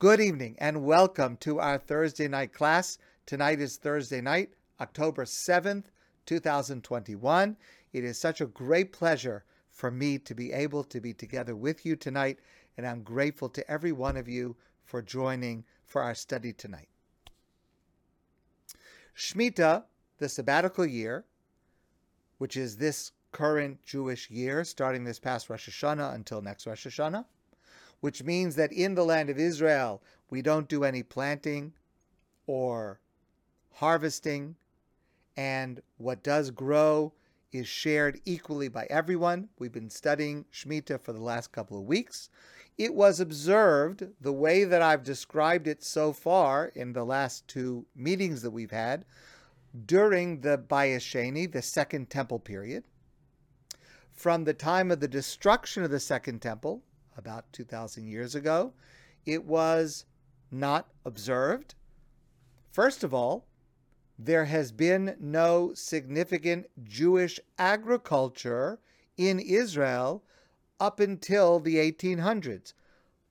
Good evening and welcome to our Thursday night class. Tonight is Thursday night, October 7th, 2021. It is such a great pleasure for me to be able to be together with you tonight, and I'm grateful to every one of you for joining for our study tonight. Shemitah, the sabbatical year, which is this current Jewish year, starting this past Rosh Hashanah until next Rosh Hashanah, which means that in the land of Israel, we don't do any planting or harvesting, and what does grow is shared equally by everyone. We've been studying Shemitah for the last couple of weeks. It was observed the way that I've described it so far in the last two meetings that we've had during the Bayis Sheni, the Second Temple period. From the time of the destruction of the Second Temple, about 2,000 years ago, it was not observed. First of all, there has been no significant Jewish agriculture in Israel up until the 1800s.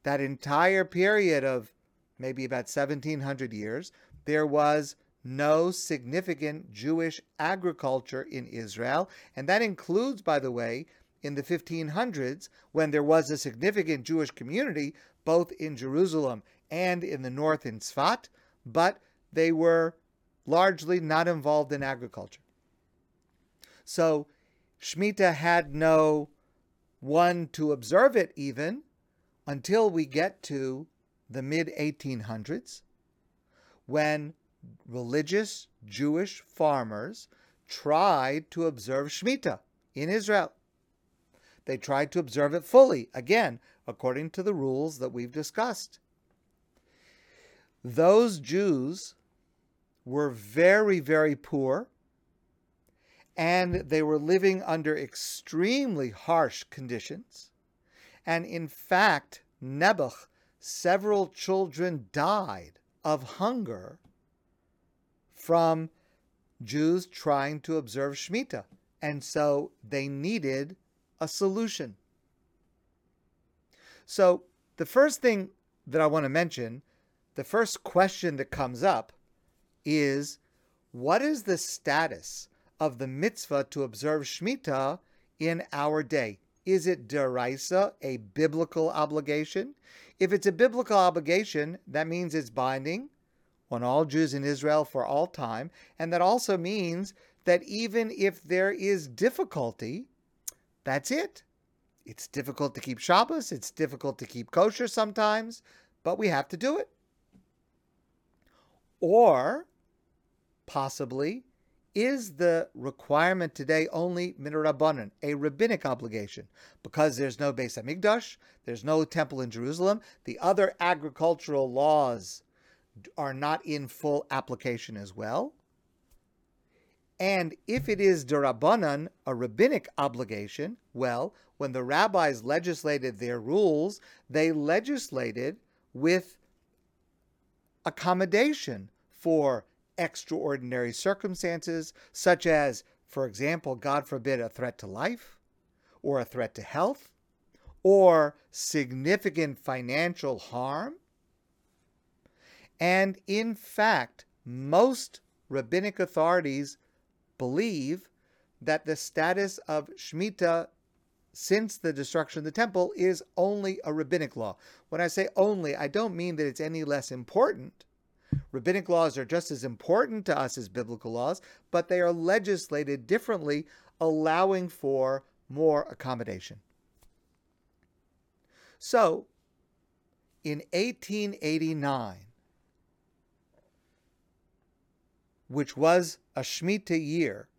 That entire period of maybe about 1700 years, there was no significant Jewish agriculture in Israel. And that includes, by the way, in the 1500s, when there was a significant Jewish community both in Jerusalem and in the north in Sfat, but they were largely not involved in agriculture. So Shemitah had no one to observe it even until we get to the mid 1800s when religious Jewish farmers tried to observe Shemitah in Israel. They tried to observe it fully, again, according to the rules that we've discussed. Those Jews were very, very poor, and they were living under extremely harsh conditions. And in fact, Nebuch, several children died of hunger from Jews trying to observe Shemitah. And so they needed a solution. So, the first thing that I want to mention, the first question that comes up is what is the status of the mitzvah to observe Shemitah in our day? Is it deraisa, a biblical obligation? If it's a biblical obligation, that means it's binding on all Jews in Israel for all time. And that also means that even if there is difficulty, that's it. It's difficult to keep Shabbos, it's difficult to keep kosher sometimes, but we have to do it. Or possibly is the requirement today only minarabanan, a rabbinic obligation, because there's no Beis Hamikdash, there's no temple in Jerusalem, the other agricultural laws are not in full application as well. And if it is derabanan, a rabbinic obligation, well, when the rabbis legislated their rules, they legislated with accommodation for extraordinary circumstances, such as, for example, God forbid, a threat to life, or a threat to health, or significant financial harm. And in fact, most rabbinic authorities believe that the status of Shemitah since the destruction of the temple is only a rabbinic law. When I say only, I don't mean that it's any less important. Rabbinic laws are just as important to us as biblical laws, but they are legislated differently, allowing for more accommodation. So, in 1889, which was a Shemitah year,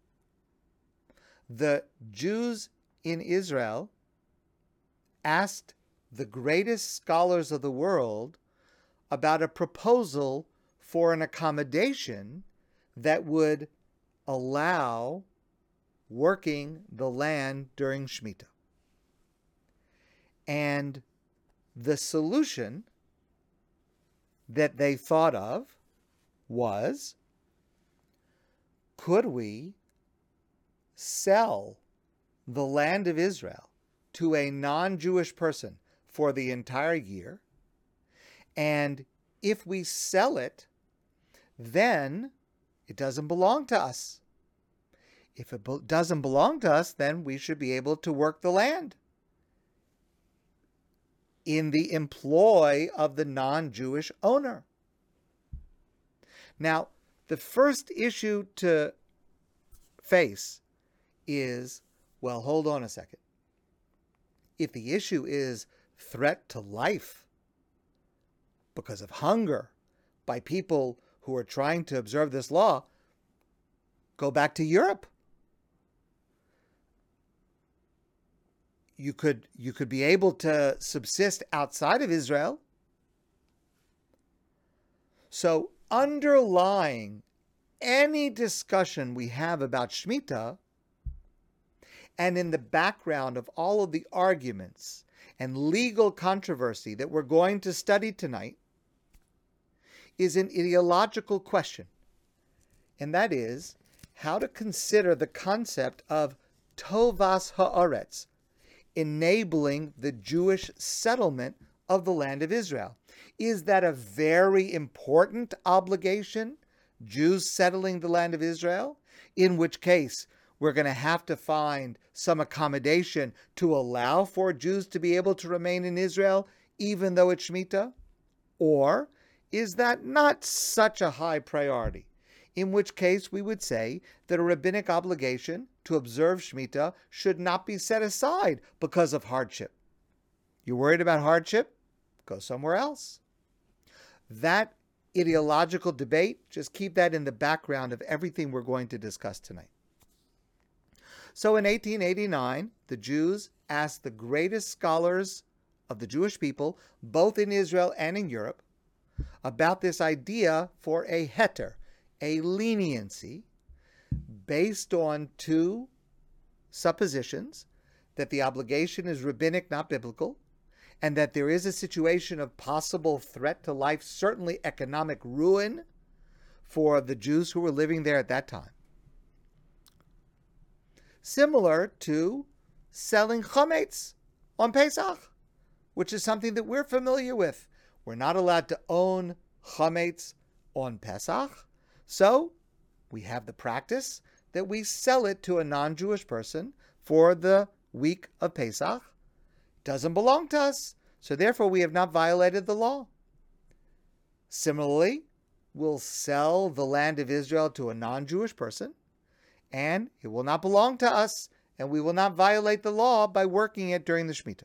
the Jews in Israel asked the greatest scholars of the world about a proposal for an accommodation that would allow working the land during Shemitah. And the solution that they thought of was could we sell the land of Israel to a non Jewish person for the entire year And if we sell it, then it doesn't belong to us. If it doesn't belong to us, then we should be able to work the land in the employ of the non Jewish owner. Now, the first issue to face is well, hold on a second. If the issue is threat to life because of hunger by people who are trying to observe this law, go back to Europe. You could you could be able to subsist outside of Israel. So underlying any discussion we have about Shemitah and in the background of all of the arguments and legal controversy that we're going to study tonight is an ideological question. And that is how to consider the concept of tovas haaretz, enabling the Jewish settlement of the land of Israel. Is that a very important obligation, Jews settling the land of Israel? In which case, we're going to have to find some accommodation to allow for Jews to be able to remain in Israel, even though it's Shemitah? Or is that not such a high priority? In which case, we would say that a rabbinic obligation to observe Shemitah should not be set aside because of hardship. You're worried about hardship? Go somewhere else. That ideological debate, just keep that in the background of everything we're going to discuss tonight. So in 1889, the Jews asked the greatest scholars of the Jewish people, both in Israel and in Europe, about this idea for a heter, a leniency, based on two suppositions that the obligation is rabbinic, not biblical, and that there is a situation of possible threat to life, certainly economic ruin for the Jews who were living there at that time similar to selling chametz on Pesach, which is something that we're familiar with. We're not allowed to own chametz on Pesach, so we have the practice that we sell it to a non-Jewish person for the week of Pesach. Doesn't belong to us, so therefore we have not violated the law. Similarly, we'll sell the land of Israel to a non-Jewish person and it will not belong to us, and we will not violate the law by working it during the Shemitah.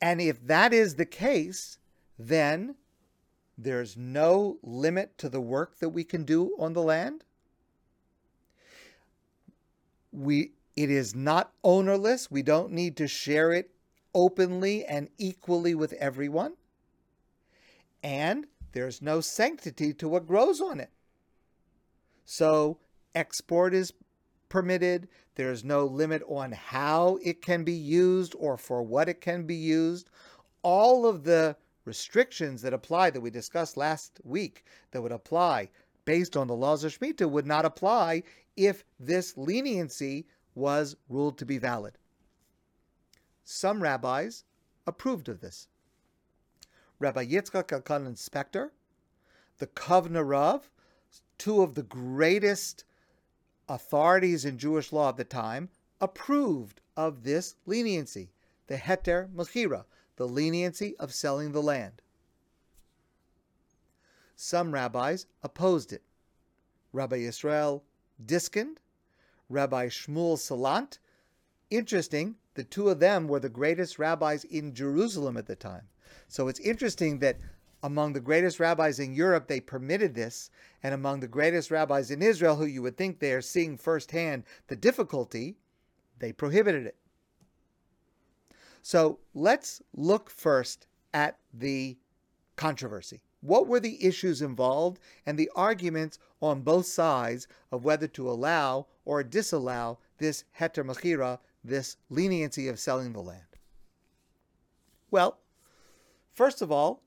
And if that is the case, then there's no limit to the work that we can do on the land. We it is not ownerless. We don't need to share it openly and equally with everyone. And there's no sanctity to what grows on it. So export is permitted. There's no limit on how it can be used or for what it can be used. All of the restrictions that apply that we discussed last week that would apply based on the laws of Shemitah would not apply if this leniency was ruled to be valid. Some rabbis approved of this. Rabbi Yitzchak Elchanan Spector, the Kovna Rav, two of the greatest authorities in Jewish law at the time approved of this leniency, the heter mechira, the leniency of selling the land. Some rabbis opposed it. Rabbi Israel Diskin, Rabbi Shmuel Salant. Interesting, the two of them were the greatest rabbis in Jerusalem at the time. So it's interesting that among the greatest rabbis in Europe, they permitted this, and among the greatest rabbis in Israel, who you would think they are seeing firsthand the difficulty, they prohibited it. So let's look first at the controversy. What were the issues involved and the arguments on both sides of whether to allow or disallow this heter mechira, this leniency of selling the land? Well, first of all,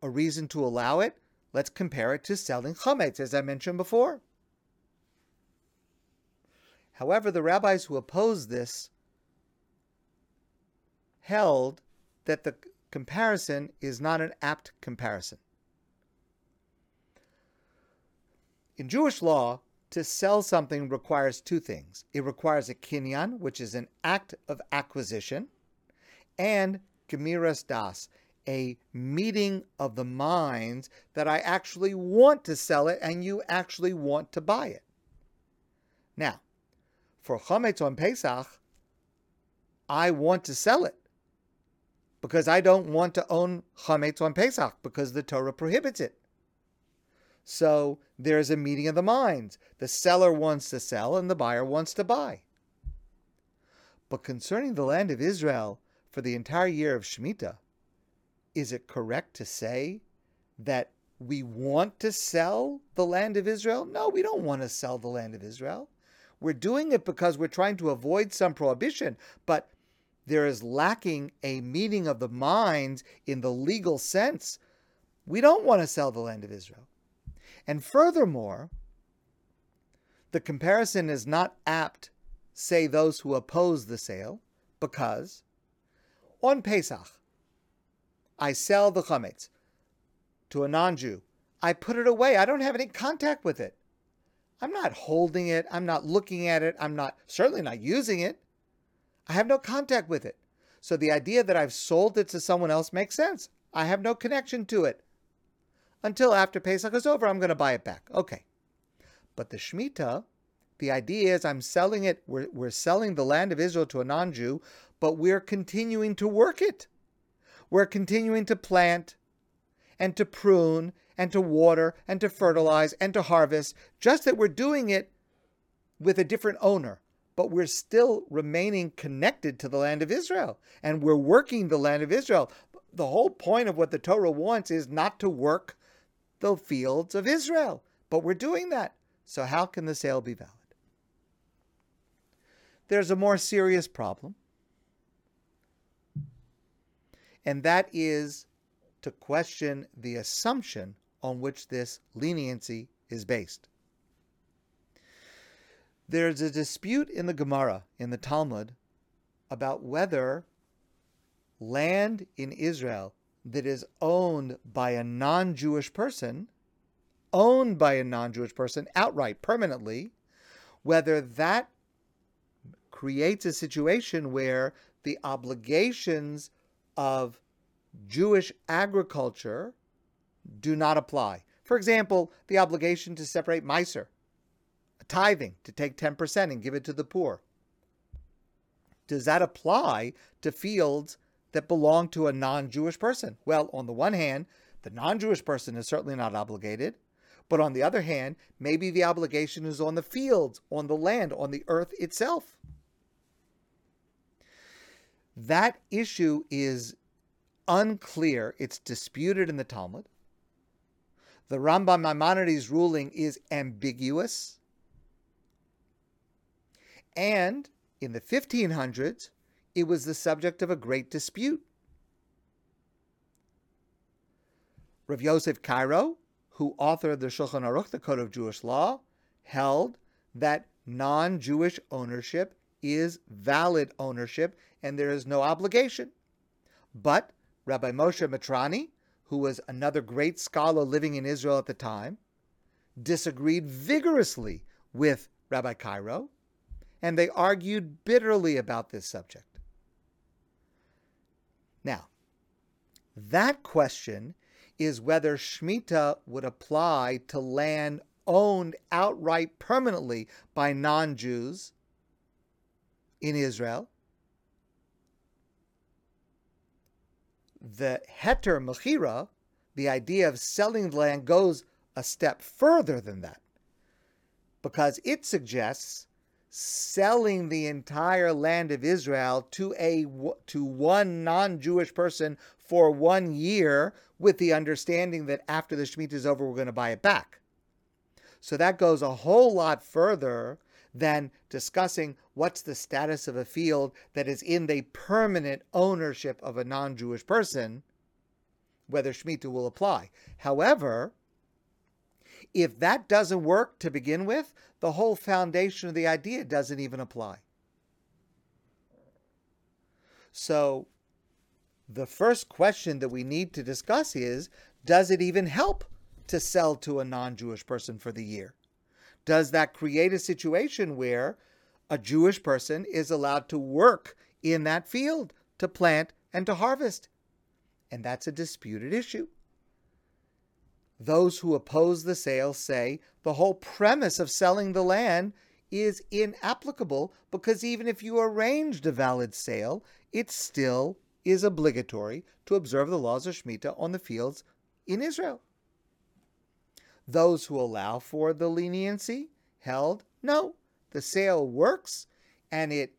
a reason to allow it, let's compare it to selling chametz, as I mentioned before. However, the rabbis who opposed this held that the comparison is not an apt comparison. In Jewish law, to sell something requires two things. It requires a kinyan, which is an act of acquisition, and gemiras das, a meeting of the minds that I actually want to sell it and you actually want to buy it. Now, for chametz on Pesach, I want to sell it because I don't want to own chametz on Pesach because the Torah prohibits it. So there's a meeting of the minds. The seller wants to sell and the buyer wants to buy. But concerning the land of Israel for the entire year of Shemitah, is it correct to say that we want to sell the land of Israel? No, we don't want to sell the land of Israel. We're doing it because we're trying to avoid some prohibition, but there is lacking a meeting of the minds in the legal sense. We don't want to sell the land of Israel. And furthermore, the comparison is not apt, say those who oppose the sale, because on Pesach, I sell the chametz to a non-Jew. I put it away. I don't have any contact with it. I'm not holding it. I'm not looking at it. I'm not certainly not using it. I have no contact with it. So the idea that I've sold it to someone else makes sense. I have no connection to it. Until after Pesach is over, I'm going to buy it back. Okay. But the Shemitah, the idea is I'm selling it, we're, we're selling the land of Israel to a non Jew, but we're continuing to work it. We're continuing to plant and to prune and to water and to fertilize and to harvest, just that we're doing it with a different owner. But we're still remaining connected to the land of Israel and we're working the land of Israel. The whole point of what the Torah wants is not to work the fields of Israel, but we're doing that. So, how can the sale be valid? There's a more serious problem and that is to question the assumption on which this leniency is based. There's a dispute in the Gemara, in the Talmud, about whether land in Israel that is owned by a non Jewish person, owned by a non Jewish person outright, permanently, whether that creates a situation where the obligations of Jewish agriculture do not apply. For example, the obligation to separate Meiser, tithing, to take 10% and give it to the poor. Does that apply to fields that belong to a non Jewish person? Well, on the one hand, the non Jewish person is certainly not obligated. But on the other hand, maybe the obligation is on the fields, on the land, on the earth itself. That issue is unclear. It's disputed in the Talmud. The Rambam Maimonides ruling is ambiguous. And in the 1500s, it was the subject of a great dispute. Rav Yosef Karo, who authored the Shulchan Aruch, the Code of Jewish Law, held that non Jewish ownership is valid ownership and there is no obligation. But Rabbi Moshe Mitrani, who was another great scholar living in Israel at the time, disagreed vigorously with Rabbi Karo, and they argued bitterly about this subject. Now, that question is whether Shemitah would apply to land owned outright permanently by non Jews in Israel. The heter mechira, the idea of selling land, goes a step further than that because it suggests selling the entire land of Israel to a to one non-Jewish person for one year with the understanding that after the Shemitah is over we're going to buy it back. So that goes a whole lot further than discussing what's the status of a field that is in the permanent ownership of a non Jewish person, whether Shemitah will apply. However, if that doesn't work to begin with, the whole foundation of the idea doesn't even apply. So, the first question that we need to discuss is does it even help to sell to a non Jewish person for the year? Does that create a situation where a Jewish person is allowed to work in that field to plant and to harvest? And that's a disputed issue. Those who oppose the sale say the whole premise of selling the land is inapplicable because even if you arranged a valid sale, it still is obligatory to observe the laws of Shemitah on the fields in Israel. Those who allow for the leniency held no, the sale works and it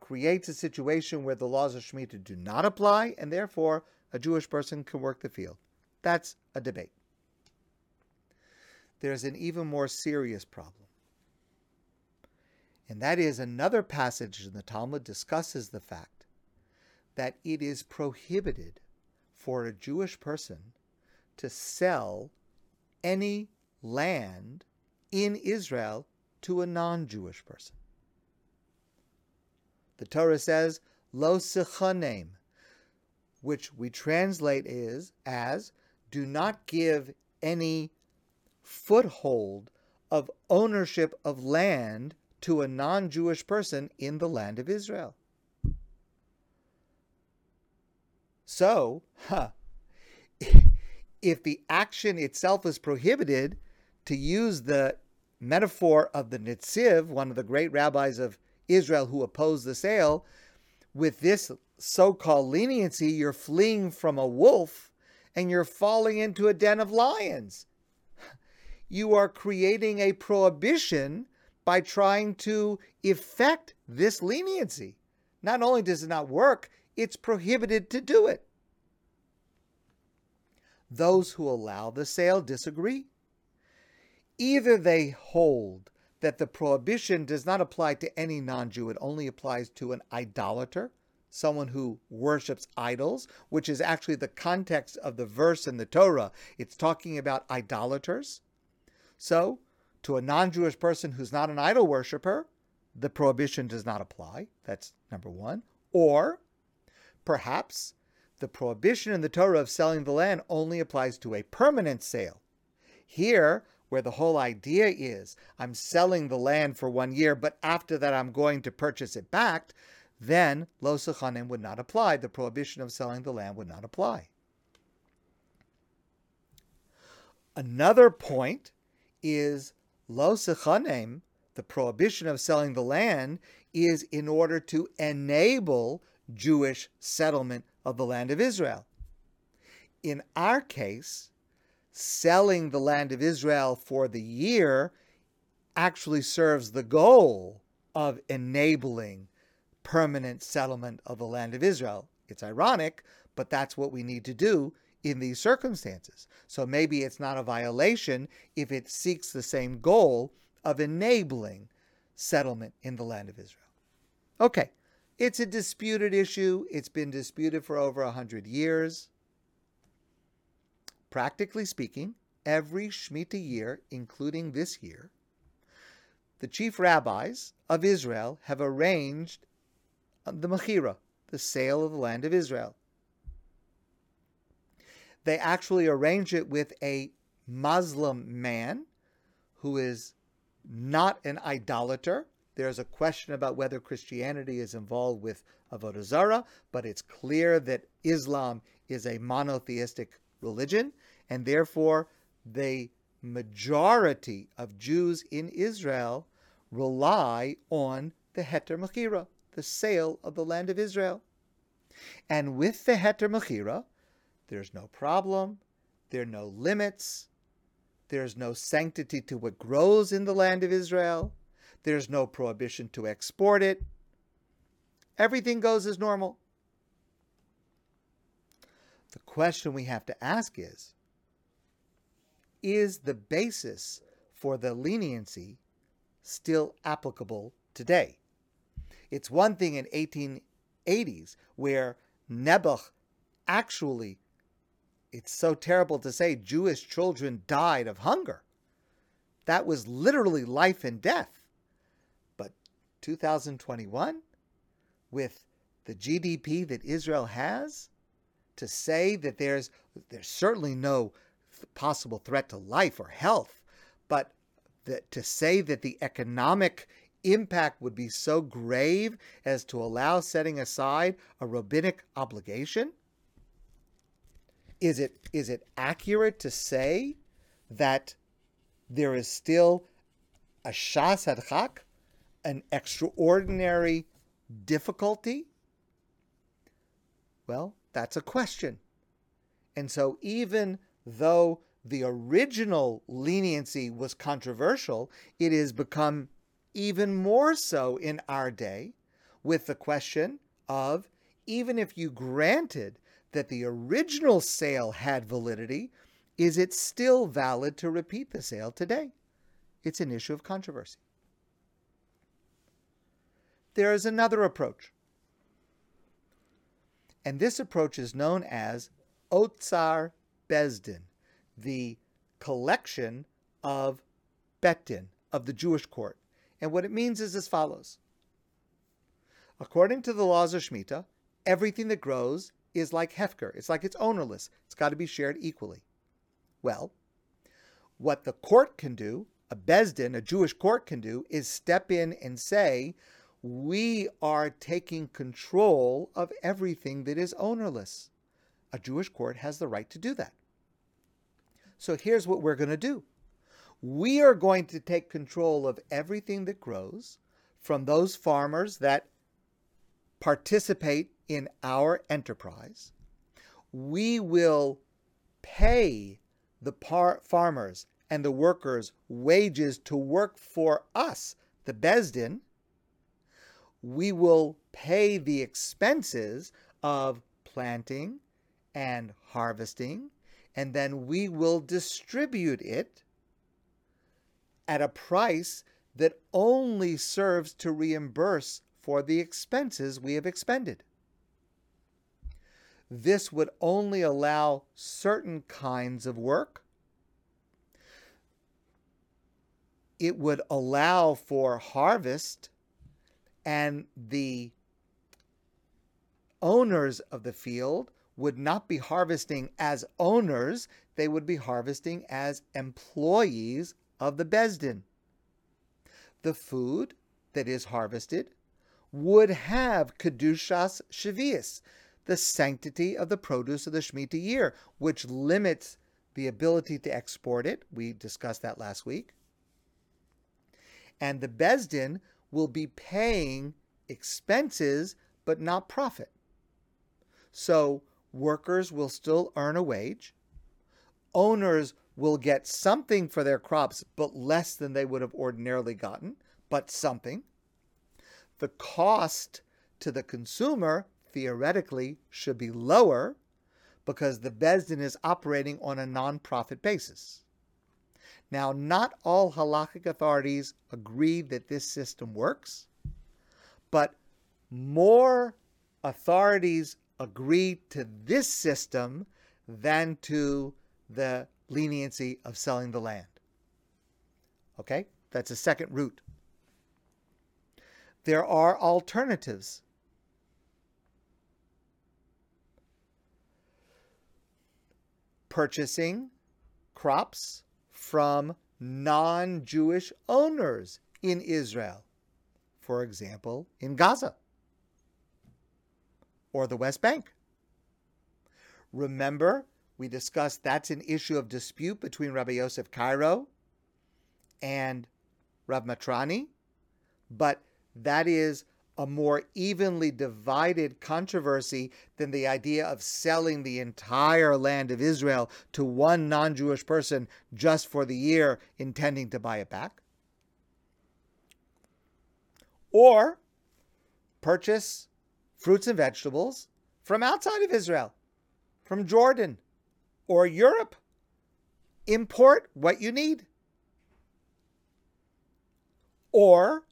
creates a situation where the laws of Shemitah do not apply, and therefore a Jewish person can work the field. That's a debate. There's an even more serious problem. And that is another passage in the Talmud discusses the fact that it is prohibited for a Jewish person to sell any land in Israel to a non Jewish person. The Torah says, Lo sichanem, which we translate is as do not give any foothold of ownership of land to a non Jewish person in the land of Israel. So, huh, if the action itself is prohibited, to use the metaphor of the Netziv, one of the great rabbis of Israel who opposed the sale, with this so called leniency, you're fleeing from a wolf and you're falling into a den of lions. You are creating a prohibition by trying to effect this leniency. Not only does it not work, it's prohibited to do it. Those who allow the sale disagree. Either they hold that the prohibition does not apply to any non Jew, it only applies to an idolater, someone who worships idols, which is actually the context of the verse in the Torah. It's talking about idolaters. So, to a non Jewish person who's not an idol worshiper, the prohibition does not apply. That's number one. Or perhaps the prohibition in the Torah of selling the land only applies to a permanent sale. Here, where the whole idea is I'm selling the land for one year, but after that I'm going to purchase it back, then lo sechanim would not apply. The prohibition of selling the land would not apply. Another point is lo sechanim, the prohibition of selling the land, is in order to enable Jewish settlement of the land of Israel. In our case, selling the land of Israel for the year actually serves the goal of enabling permanent settlement of the land of Israel. It's ironic, but that's what we need to do in these circumstances. So maybe it's not a violation if it seeks the same goal of enabling settlement in the land of Israel. Okay, it's a disputed issue. It's been disputed for over 100 years. Practically speaking, every Shemitah year, including this year, the chief rabbis of Israel have arranged uh, the Mechira, the sale of the land of Israel. They actually arrange it with a Muslim man who is not an idolater, there's a question about whether Christianity is involved with Avodah Zarah, but it's clear that Islam is a monotheistic religion, and therefore the majority of Jews in Israel rely on the Heter Mechira, the sale of the land of Israel. And with the Heter Mechira, there's no problem, there are no limits, there's no sanctity to what grows in the land of Israel. There's no prohibition to export it. Everything goes as normal. The question we have to ask is Is the basis for the leniency still applicable today? It's one thing in 1880s where Nebuch actually, it's so terrible to say, Jewish children died of hunger. That was literally life and death. But 2021 with the GDP that Israel has to say that there's there's certainly no possible threat to life or health, but that to say that the economic impact would be so grave as to allow setting aside a rabbinic obligation? Is it is it accurate to say that there is still a shas hadchak, an extraordinary difficulty? Well, that's a question. And so even though the original leniency was controversial, it has become even more so in our day with the question of even if you granted that the original sale had validity, is it still valid to repeat the sale today? It's an issue of controversy. There is another approach. And this approach is known as Otsar Bezdin, the collection of Besdin, of the Jewish court. And what it means is as follows. According to the laws of Shemitah, everything that grows is like Hefker. It's like it's ownerless. It's got to be shared equally. Well, what the court can do, a Besdin, a Jewish court can do, is step in and say, we are taking control of everything that is ownerless. A Jewish court has the right to do that. So here's what we're going to do we are going to take control of everything that grows from those farmers that participate in our enterprise. We will pay the par- farmers and the workers wages to work for us, the Besdin. We will pay the expenses of planting and harvesting, and then we will distribute it at a price that only serves to reimburse for the expenses we have expended. This would only allow certain kinds of work. It would allow for harvest, and the owners of the field would not be harvesting as owners, they would be harvesting as employees of the Besdin. The food that is harvested would have Kedushas Sheviis, the sanctity of the produce of the Shemitah year, which limits the ability to export it. We discussed that last week. And the Besdin will be paying expenses but not profit. So workers will still earn a wage. Owners will get something for their crops, but less than they would have ordinarily gotten, but something. The cost to the consumer theoretically should be lower because the Besdin is operating on a non-profit basis. Now, not all halakhic authorities agree that this system works, but more authorities agree to this system than to the leniency of selling the land. Okay? That's a second route. There are alternatives. Purchasing crops from non Jewish owners in Israel, for example, in Gaza or the West Bank. Remember we discussed that's an issue of dispute between Rabbi Yosef Karo and Rav Mitrani, but that is a more evenly divided controversy than the idea of selling the entire land of Israel to one non Jewish person just for the year, intending to buy it back. Or purchase fruits and vegetables from outside of Israel, from Jordan, or Europe. Import what you need. Or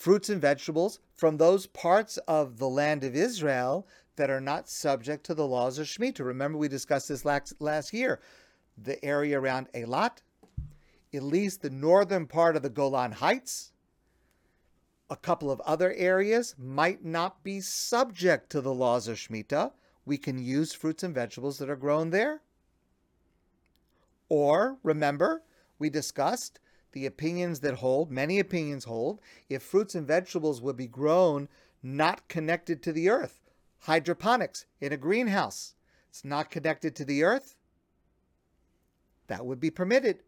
fruits and vegetables from those parts of the land of Israel that are not subject to the laws of Shemitah. Remember, we discussed this last, last year. The area around Eilat, at least the northern part of the Golan Heights, a couple of other areas might not be subject to the laws of Shemitah, we can use fruits and vegetables that are grown there. Or, remember, we discussed the opinions that hold, many opinions hold, if fruits and vegetables would be grown not connected to the earth, hydroponics in a greenhouse, it's not connected to the earth, that would be permitted.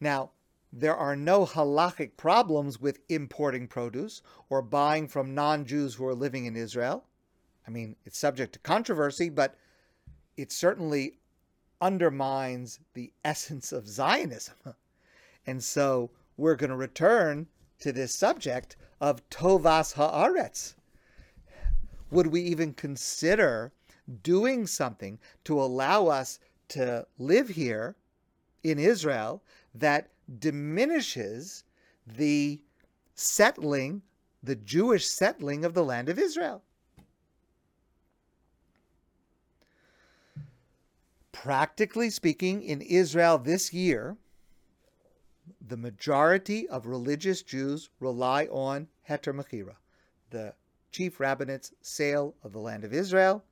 Now, there are no halachic problems with importing produce or buying from non Jews who are living in Israel. I mean, it's subject to controversy, but it's certainly undermines the essence of Zionism. And so we're going to return to this subject of Tovas Haaretz. Would we even consider doing something to allow us to live here in Israel that diminishes the settling, the Jewish settling of the land of Israel. Practically speaking, in Israel this year, the majority of religious Jews rely on Heter Mechira, the chief rabbinate's sale of the land of Israel,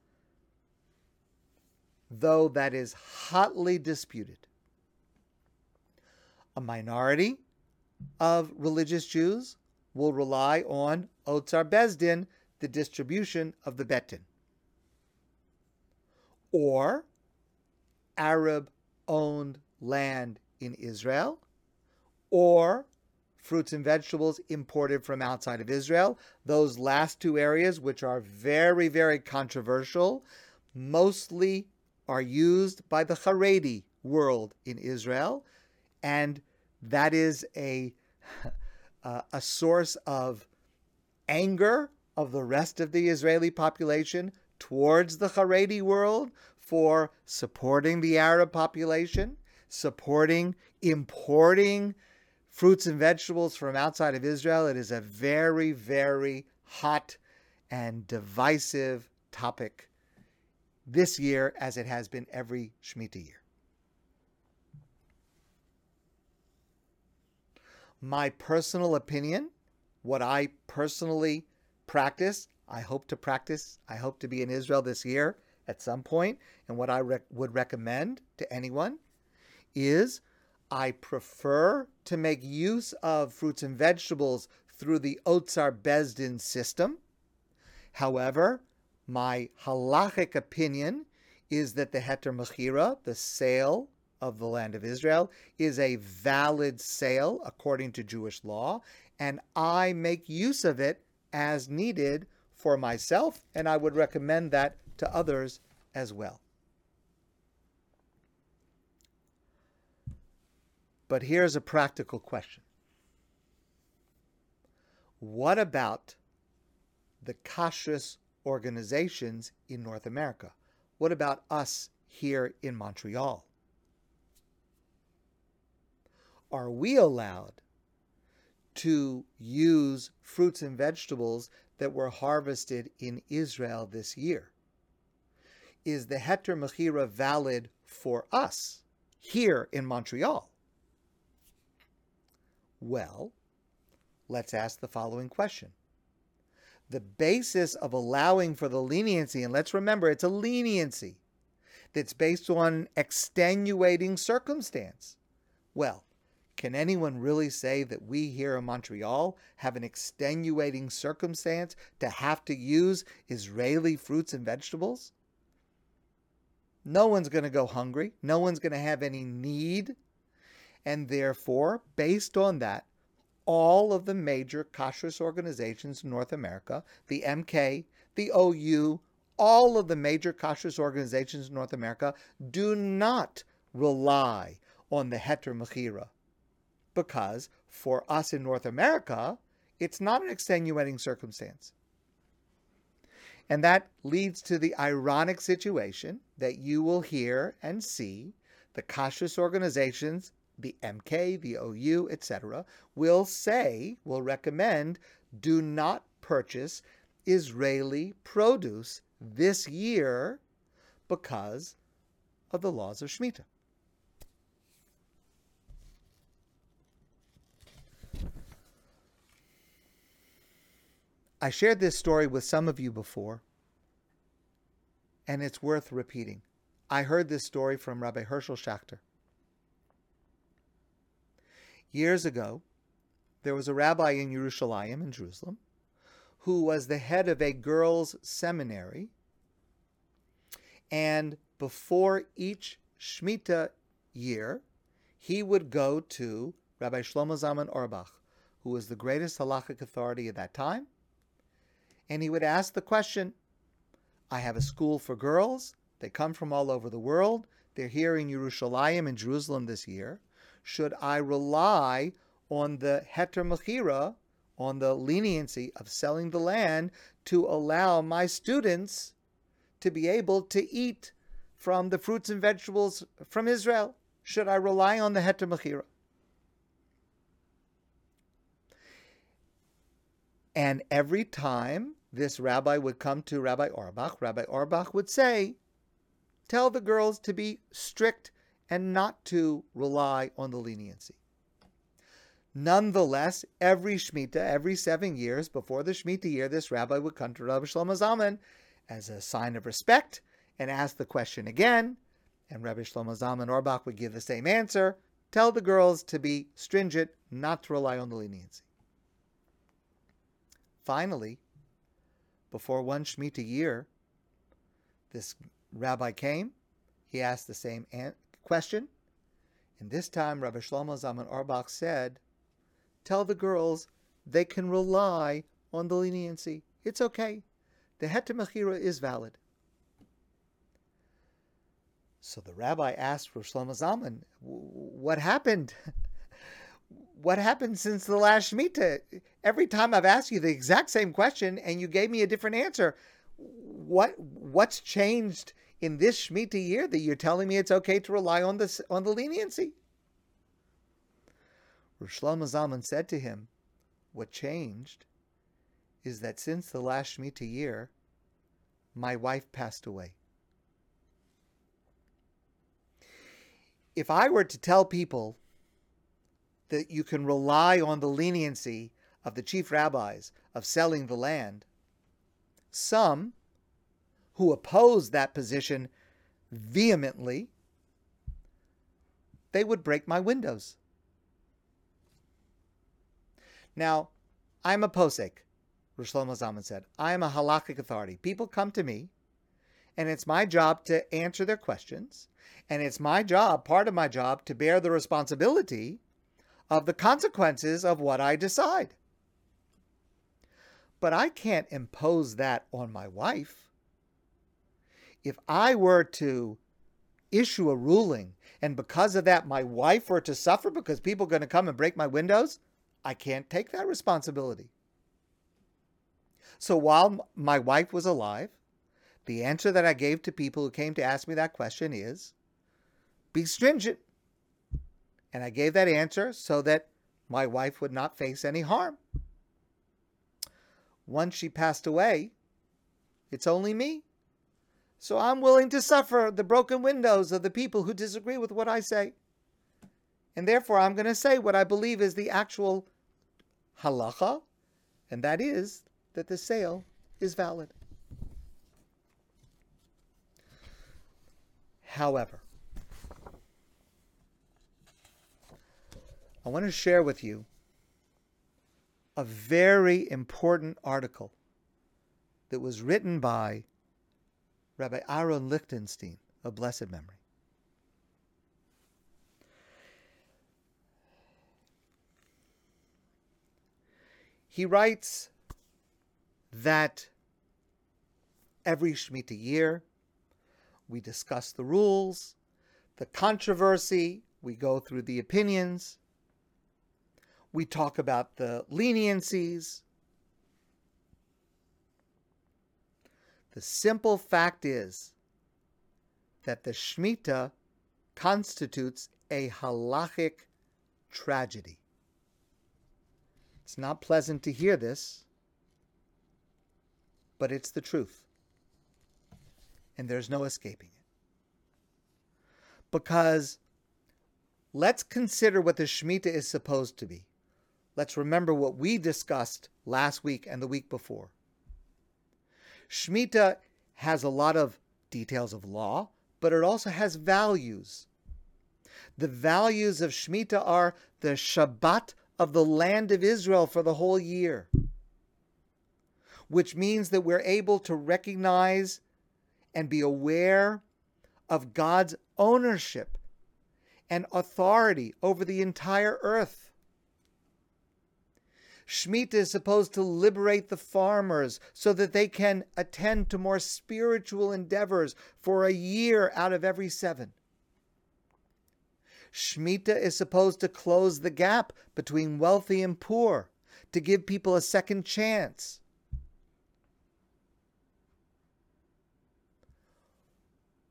though that is hotly disputed a minority of religious Jews will rely on Otzar Bezdin, the distribution of the Besdin. Or Arab owned land in Israel, or fruits and vegetables imported from outside of Israel. Those last two areas, which are very, very controversial, mostly are used by the Haredi world in Israel and that is a uh, a source of anger of the rest of the Israeli population towards the Haredi world for supporting the Arab population, supporting importing fruits and vegetables from outside of Israel. It is a very, very hot and divisive topic this year, as it has been every Shemitah year. my personal opinion, what I personally practice, I hope to practice, I hope to be in Israel this year at some point, and what I rec- would recommend to anyone is I prefer to make use of fruits and vegetables through the Otsar Bezdin system. However, my halachic opinion is that the Heter Mechira, the sale of the land of Israel is a valid sale according to Jewish law, and I make use of it as needed for myself, and I would recommend that to others as well. But here's a practical question What about the kashrus organizations in North America? What about us here in Montreal? are we allowed to use fruits and vegetables that were harvested in Israel this year? Is the Heter Mechira valid for us here in Montreal? Well, let's ask the following question. The basis of allowing for the leniency, and let's remember it's a leniency that's based on extenuating circumstance. Well, can anyone really say that we here in Montreal have an extenuating circumstance to have to use Israeli fruits and vegetables? No one's going to go hungry. No one's going to have any need. And therefore, based on that, all of the major kashrus organizations in North America, the MK, the OU, all of the major kashrus organizations in North America do not rely on the Heter Mechira because for us in North America, it's not an extenuating circumstance. And that leads to the ironic situation that you will hear and see the kashrus organizations, the MK, the OU, etc., will say, will recommend, do not purchase Israeli produce this year because of the laws of Shemitah. I shared this story with some of you before, and it's worth repeating. I heard this story from Rabbi Herschel Schachter. Years ago, there was a rabbi in Yerushalayim, in Jerusalem, who was the head of a girls' seminary. And before each Shemitah year, he would go to Rabbi Shlomo Zalman Auerbach, who was the greatest halachic authority at that time, and he would ask the question I have a school for girls. They come from all over the world. They're here in Yerushalayim in Jerusalem this year. Should I rely on the heter mechira, on the leniency of selling the land to allow my students to be able to eat from the fruits and vegetables from Israel? Should I rely on the heter mechira? And every time this rabbi would come to Rabbi Auerbach. Rabbi Auerbach would say, Tell the girls to be strict and not to rely on the leniency. Nonetheless, every Shemitah, every seven years before the Shemitah year, this rabbi would come to Rabbi Shlomo Zalman as a sign of respect and ask the question again. And Rabbi Shlomo Zalman Auerbach would give the same answer tell the girls to be stringent, not to rely on the leniency. Finally, before one Shemitah year, this rabbi came. He asked the same question. And this time, Rabbi Shlomo Zalman Auerbach said, Tell the girls they can rely on the leniency. It's okay. The heter mechira is valid. So the rabbi asked for Shlomo Zalman, what happened? what happened since the last Shemitah? Every time I've asked you the exact same question and you gave me a different answer. What what's changed in this Shemitah year that you're telling me it's okay to rely on this on the leniency? Rav Shlomo Zalman said to him, What changed is that since the last Shemitah year, my wife passed away. If I were to tell people that you can rely on the leniency of the chief rabbis of selling the land, some who oppose that position vehemently, they would break my windows. Now, I'm a posek, Shlomo Zalman said. I am a halakhic authority. People come to me, and it's my job to answer their questions, and it's my job, part of my job, to bear the responsibility of the consequences of what I decide. But I can't impose that on my wife. If I were to issue a ruling and because of that my wife were to suffer because people are going to come and break my windows, I can't take that responsibility. So while my wife was alive, the answer that I gave to people who came to ask me that question is be stringent. And I gave that answer so that my wife would not face any harm. Once she passed away, it's only me. So I'm willing to suffer the broken windows of the people who disagree with what I say. And therefore, I'm going to say what I believe is the actual halacha, and that is that the sale is valid. However, I want to share with you a very important article that was written by Rabbi Aaron Lichtenstein of blessed memory. He writes that every Shemitah year we discuss the rules, the controversy, we go through the opinions, we talk about the leniencies. The simple fact is that the Shemitah constitutes a halachic tragedy. It's not pleasant to hear this, but it's the truth. And there's no escaping it. Because let's consider what the Shemitah is supposed to be let's remember what we discussed last week and the week before. Shemitah has a lot of details of law, but it also has values. The values of Shemitah are the Shabbat of the land of Israel for the whole year, which means that we're able to recognize and be aware of God's ownership and authority over the entire earth. Shemitah is supposed to liberate the farmers so that they can attend to more spiritual endeavors for a year out of every seven. Shemitah is supposed to close the gap between wealthy and poor, to give people a second chance.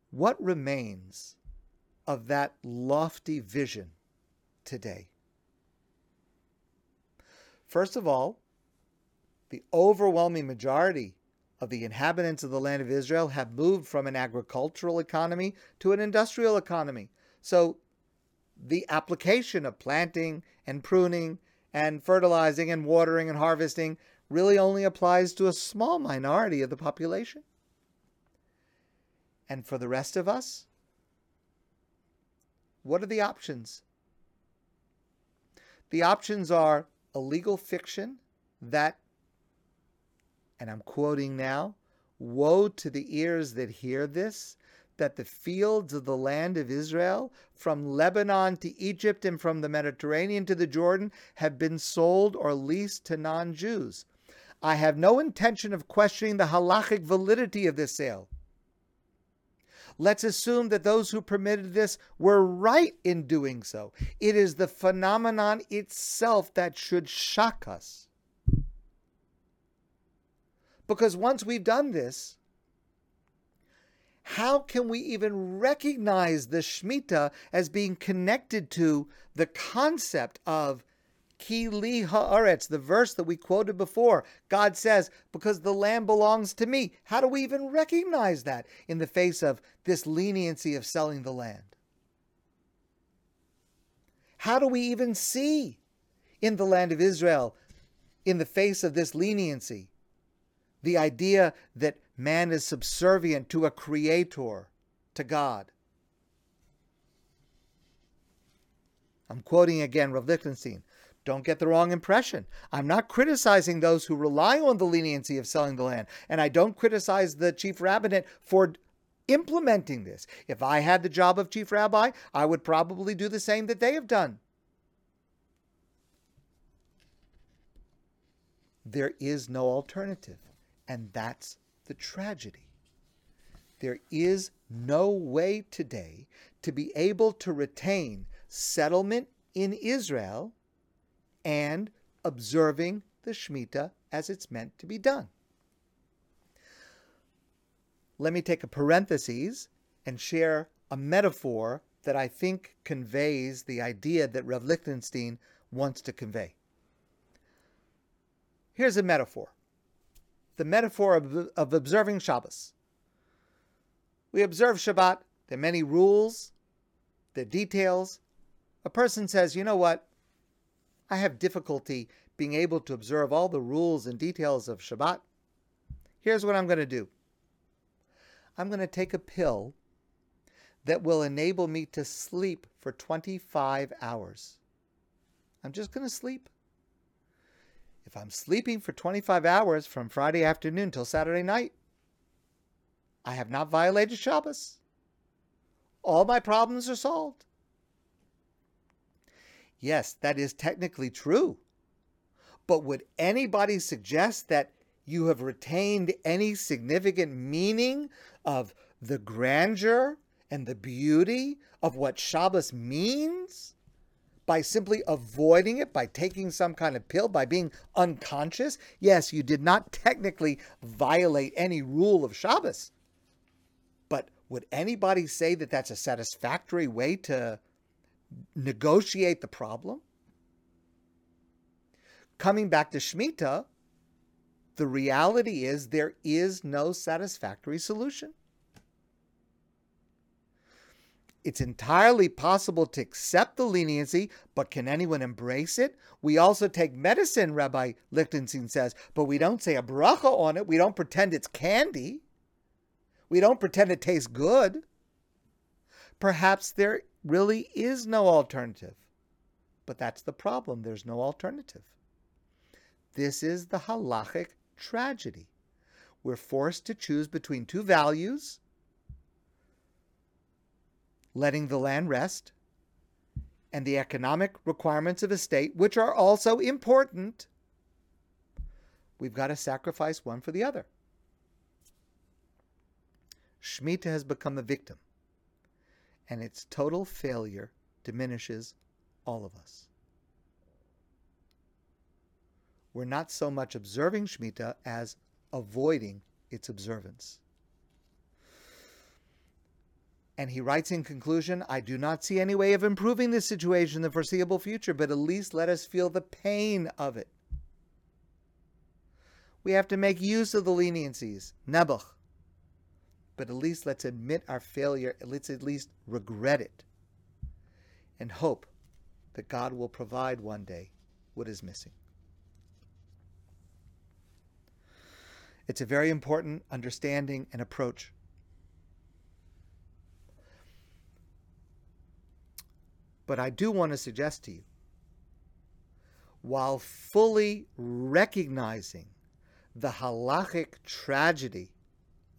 What remains of that lofty vision today? First of all, the overwhelming majority of the inhabitants of the land of Israel have moved from an agricultural economy to an industrial economy. So the application of planting and pruning and fertilizing and watering and harvesting really only applies to a small minority of the population. And for the rest of us, what are the options? The options are a legal fiction that, and I'm quoting now, woe to the ears that hear this, that the fields of the land of Israel, from Lebanon to Egypt and from the Mediterranean to the Jordan, have been sold or leased to non Jews. I have no intention of questioning the halachic validity of this sale. Let's assume that those who permitted this were right in doing so. It is the phenomenon itself that should shock us. Because once we've done this, how can we even recognize the Shemitah as being connected to the concept of Ki li haaretz, the verse that we quoted before. God says, because the land belongs to me. How do we even recognize that in the face of this leniency of selling the land? How do we even see in the land of Israel, in the face of this leniency, the idea that man is subservient to a creator, to God? I'm quoting again Rav Lichtenstein. Don't get the wrong impression. I'm not criticizing those who rely on the leniency of selling the land, and I don't criticize the chief rabbinate for implementing this. If I had the job of chief rabbi, I would probably do the same that they have done. There is no alternative, and that's the tragedy. There is no way today to be able to retain settlement in Israel and observing the Shemitah as it's meant to be done. Let me take a parenthesis and share a metaphor that I think conveys the idea that Rav Lichtenstein wants to convey. Here's a metaphor the metaphor of, of observing Shabbos. We observe Shabbat, there are many rules, the details. A person says, you know what? I have difficulty being able to observe all the rules and details of Shabbat. Here's what I'm going to do I'm going to take a pill that will enable me to sleep for 25 hours. I'm just going to sleep. If I'm sleeping for 25 hours from Friday afternoon till Saturday night, I have not violated Shabbos. All my problems are solved. Yes, that is technically true. But would anybody suggest that you have retained any significant meaning of the grandeur and the beauty of what Shabbos means by simply avoiding it, by taking some kind of pill, by being unconscious? Yes, you did not technically violate any rule of Shabbos. But would anybody say that that's a satisfactory way to negotiate the problem. Coming back to Shemitah, the reality is there is no satisfactory solution. It's entirely possible to accept the leniency, but can anyone embrace it? We also take medicine, Rabbi Lichtenstein says, but we don't say a bracha on it. We don't pretend it's candy. We don't pretend it tastes good. Perhaps there really is no alternative. But that's the problem. There's no alternative. This is the halachic tragedy. We're forced to choose between two values letting the land rest and the economic requirements of a state, which are also important. We've got to sacrifice one for the other. Shemitah has become a victim, and its total failure diminishes all of us. We're not so much observing Shemitah as avoiding its observance. And he writes in conclusion I do not see any way of improving this situation in the foreseeable future, but at least let us feel the pain of it. We have to make use of the leniencies, nebuch, but at least let's admit our failure, let's at least regret it, and hope that God will provide one day what is missing. It's a very important understanding and approach. But I do want to suggest to you, while fully recognizing the halachic tragedy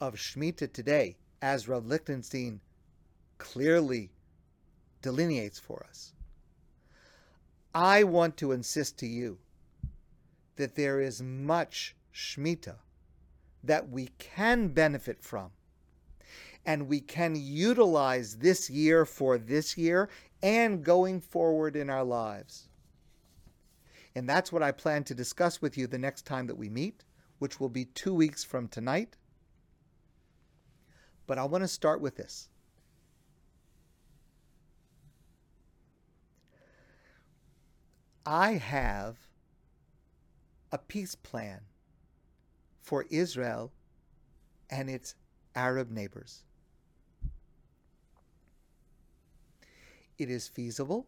of Shemitah today, as Rav Lichtenstein clearly delineates for us. I want to insist to you that there is much Shemitah that we can benefit from. And we can utilize this year for this year and going forward in our lives. And that's what I plan to discuss with you the next time that we meet, which will be two weeks from tonight. But I want to start with this. I have a peace plan for Israel and its Arab neighbors. It is feasible.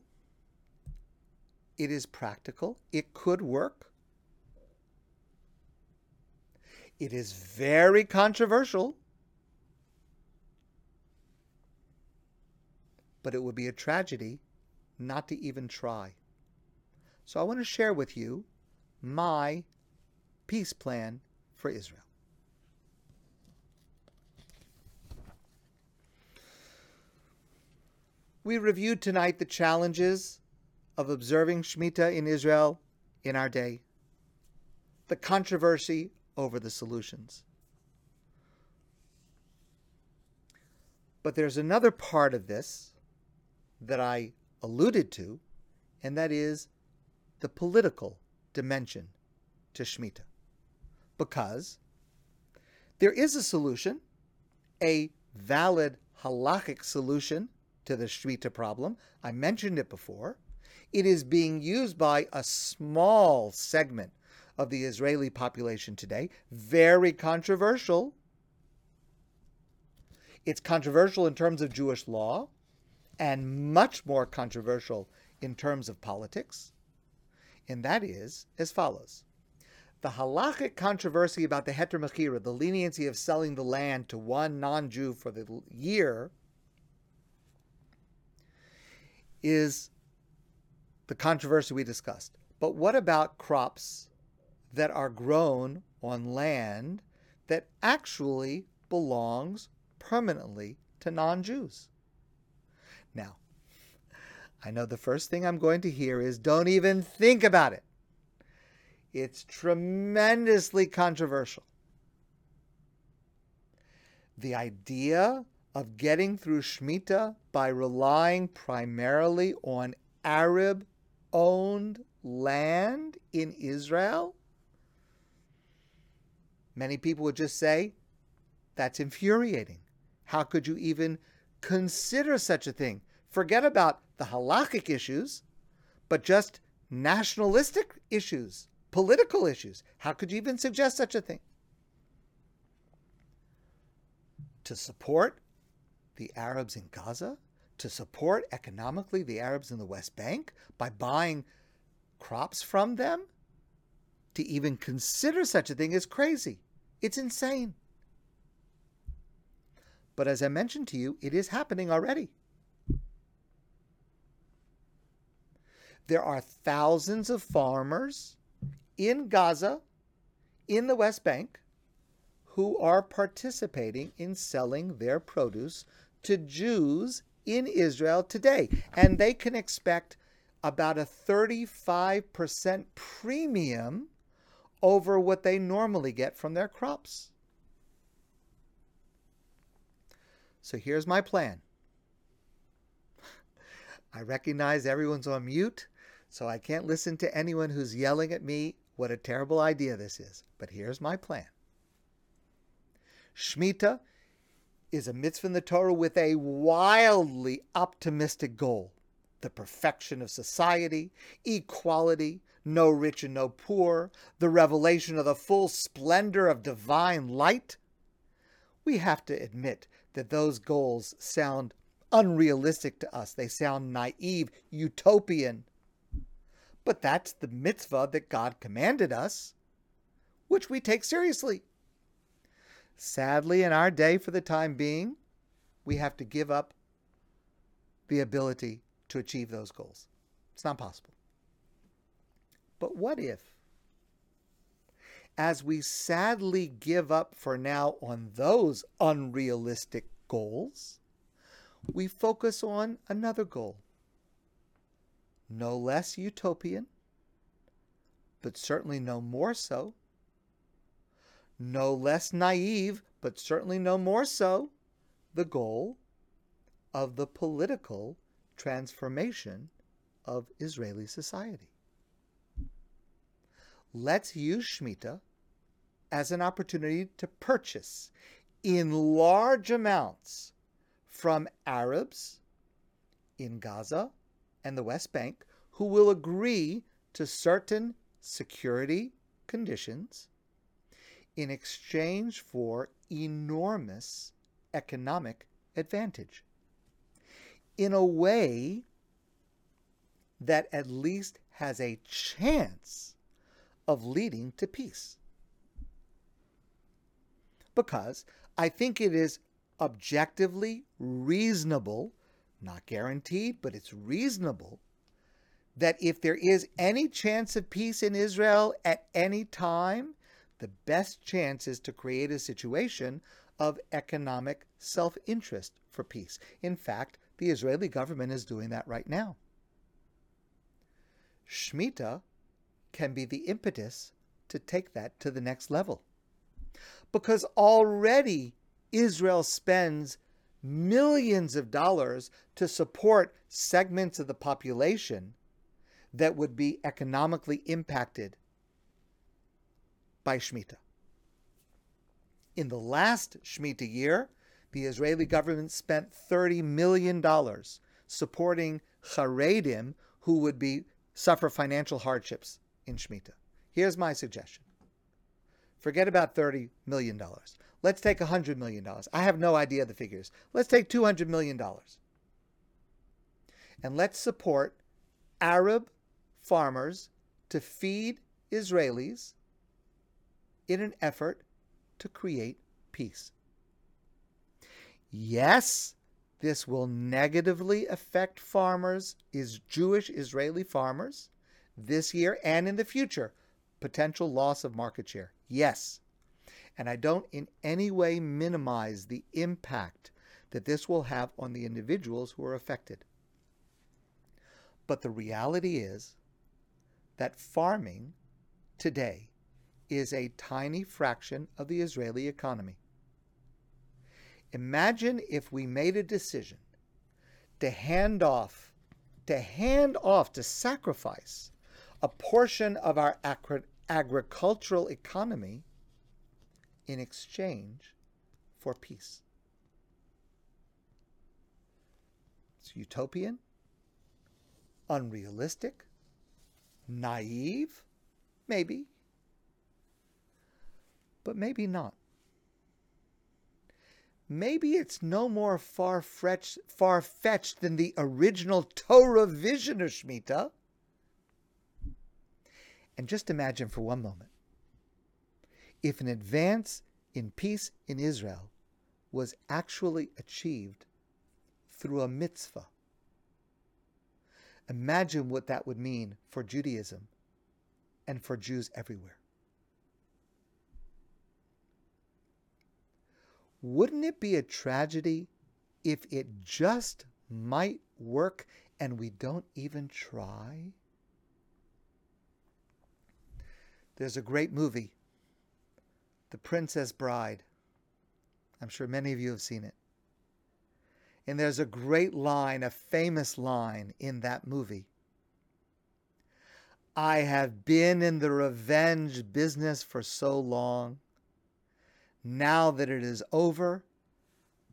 It is practical. It could work. It is very controversial. But it would be a tragedy not to even try. So I want to share with you my peace plan for Israel. We reviewed tonight the challenges of observing Shemitah in Israel in our day, the controversy over the solutions. But there's another part of this that I alluded to, and that is the political dimension to Shemitah. Because there is a solution, a valid halachic solution to the Shemitah problem. I mentioned it before. It is being used by a small segment of the Israeli population today, very controversial. It's controversial in terms of Jewish law and much more controversial in terms of politics, and that is as follows. The halachic controversy about the heter mechira, the leniency of selling the land to one non-Jew for the year, is the controversy we discussed. But what about crops that are grown on land that actually belongs permanently to non-Jews? Now, I know the first thing I'm going to hear is don't even think about it. It's tremendously controversial. The idea of getting through Shemitah by relying primarily on Arab owned land in Israel? Many people would just say, that's infuriating. How could you even consider such a thing. Forget about the halachic issues, but just nationalistic issues, political issues. How could you even suggest such a thing? To support the Arabs in Gaza? to support economically the Arabs in the West Bank by buying crops from them? To even consider such a thing is crazy. It's insane. But as I mentioned to you, it is happening already. There are thousands of farmers in Gaza, in the West Bank, who are participating in selling their produce to Jews in Israel today. And they can expect about a 35% premium over what they normally get from their crops. So here's my plan. I recognize everyone's on mute, so I can't listen to anyone who's yelling at me what a terrible idea this is. But here's my plan. Shemitah is a mitzvah in the Torah with a wildly optimistic goal the perfection of society, equality, no rich and no poor, the revelation of the full splendor of divine light. We have to admit that those goals sound unrealistic to us. They sound naive, utopian. But that's the mitzvah that God commanded us, which we take seriously. Sadly, in our day, for the time being, we have to give up the ability to achieve those goals. It's not possible. But what if, as we sadly give up for now on those unrealistic goals, we focus on another goal? No less utopian, but certainly no more so no less naive, but certainly no more so, the goal of the political transformation of Israeli society. Let's use Shemitah as an opportunity to purchase in large amounts from Arabs in Gaza and the West Bank who will agree to certain security conditions in exchange for enormous economic advantage. In a way that at least has a chance of leading to peace. Because I think it is objectively reasonable, not guaranteed, but it's reasonable, that if there is any chance of peace in Israel at any time, the best chance is to create a situation of economic self interest for peace. In fact, the Israeli government is doing that right now. Shemitah can be the impetus to take that to the next level. Because already Israel spends millions of dollars to support segments of the population that would be economically impacted by Shemitah. In the last Shemitah year, the Israeli government spent $30 million supporting Haredim who would be suffer financial hardships in Shemitah. Here's my suggestion. Forget about $30 million. Let's take $100 million. I have no idea the figures. Let's take $200 million. And let's support Arab farmers to feed Israelis in an effort to create peace. Yes, this will negatively affect farmers, is Jewish Israeli farmers, this year and in the future. Potential loss of market share. Yes. And I don't in any way minimize the impact that this will have on the individuals who are affected. But the reality is that farming today is a tiny fraction of the Israeli economy. Imagine if we made a decision to hand off, to hand off, to sacrifice a portion of our agri- agricultural economy in exchange for peace. It's utopian, unrealistic, naive, maybe but maybe not. maybe it's no more far-fetched, far-fetched than the original Torah vision of Shemitah. And just imagine for one moment if an advance in peace in Israel was actually achieved through a mitzvah. Imagine what that would mean for Judaism and for Jews everywhere. Wouldn't it be a tragedy if it just might work and we don't even try? There's a great movie, The Princess Bride. I'm sure many of you have seen it. And there's a great line, a famous line in that movie. I have been in the revenge business for so long. Now that it is over,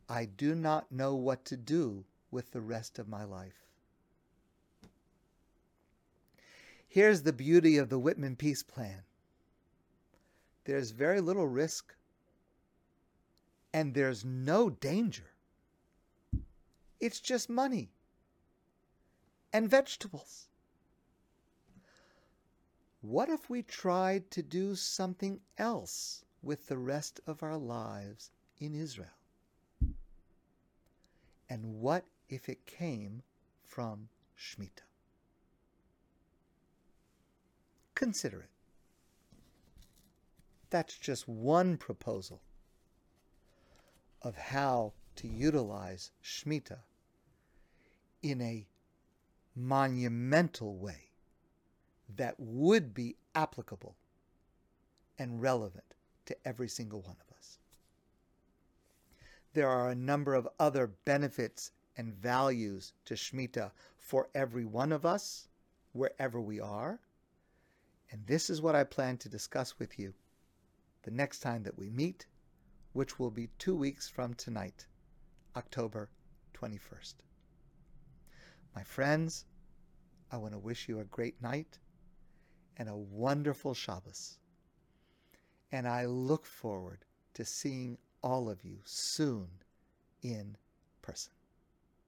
I do not know what to do with the rest of my life. Here's the beauty of the Whitman Peace Plan there's very little risk and there's no danger. It's just money and vegetables. What if we tried to do something else with the rest of our lives in Israel? And what if it came from Shemitah? Consider it. That's just one proposal of how to utilize Shemitah in a monumental way that would be applicable and relevant to every single one of us. There are a number of other benefits and values to Shemitah for every one of us, wherever we are. And this is what I plan to discuss with you the next time that we meet, which will be two weeks from tonight, October 21st. My friends, I want to wish you a great night and a wonderful Shabbos. And I look forward to seeing all of you soon in person.